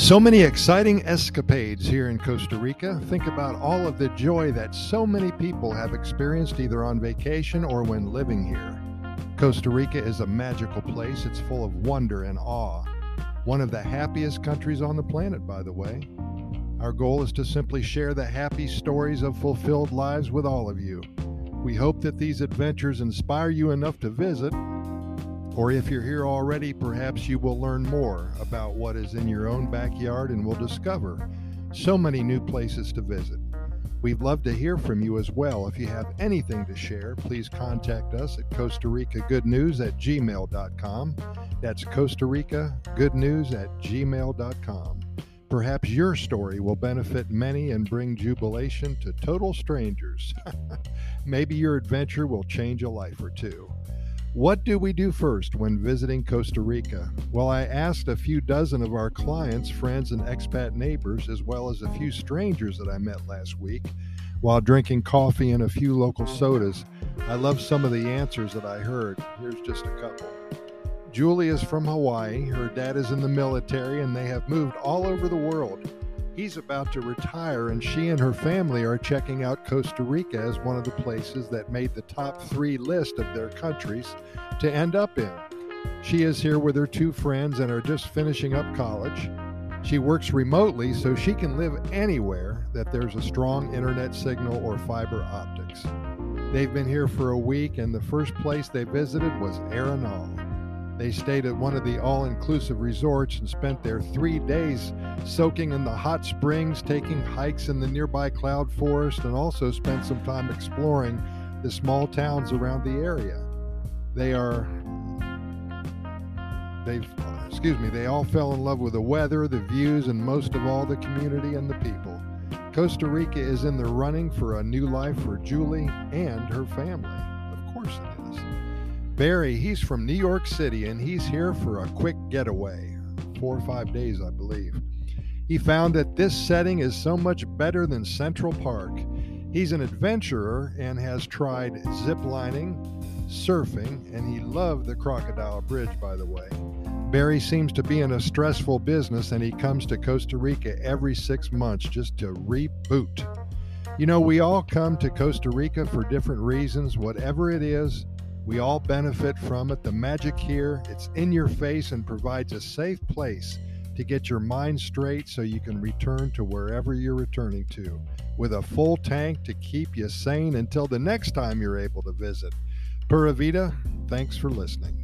So many exciting escapades here in Costa Rica. Think about all of the joy that so many people have experienced either on vacation or when living here. Costa Rica is a magical place. It's full of wonder and awe. One of the happiest countries on the planet, by the way. Our goal is to simply share the happy stories of fulfilled lives with all of you. We hope that these adventures inspire you enough to visit or if you're here already, perhaps you will learn more about what is in your own backyard and will discover so many new places to visit. We'd love to hear from you as well. If you have anything to share, please contact us at Costa Rica Good News at gmail.com. That's Costa Rica Good News at gmail.com. Perhaps your story will benefit many and bring jubilation to total strangers. Maybe your adventure will change a life or two. What do we do first when visiting Costa Rica? Well, I asked a few dozen of our clients, friends, and expat neighbors, as well as a few strangers that I met last week while drinking coffee and a few local sodas. I love some of the answers that I heard. Here's just a couple. Julie is from Hawaii. Her dad is in the military, and they have moved all over the world. He's about to retire, and she and her family are checking out Costa Rica as one of the places that made the top three list of their countries to end up in. She is here with her two friends and are just finishing up college. She works remotely so she can live anywhere that there's a strong internet signal or fiber optics. They've been here for a week, and the first place they visited was Arenal. They stayed at one of the all inclusive resorts and spent their three days soaking in the hot springs, taking hikes in the nearby cloud forest, and also spent some time exploring the small towns around the area. They are, they, excuse me, they all fell in love with the weather, the views, and most of all, the community and the people. Costa Rica is in the running for a new life for Julie and her family. Of course. Barry, he's from New York City and he's here for a quick getaway. Four or five days, I believe. He found that this setting is so much better than Central Park. He's an adventurer and has tried zip lining, surfing, and he loved the Crocodile Bridge, by the way. Barry seems to be in a stressful business and he comes to Costa Rica every six months just to reboot. You know, we all come to Costa Rica for different reasons, whatever it is. We all benefit from it. The magic here, it's in your face and provides a safe place to get your mind straight so you can return to wherever you're returning to with a full tank to keep you sane until the next time you're able to visit. Pura Vida, thanks for listening.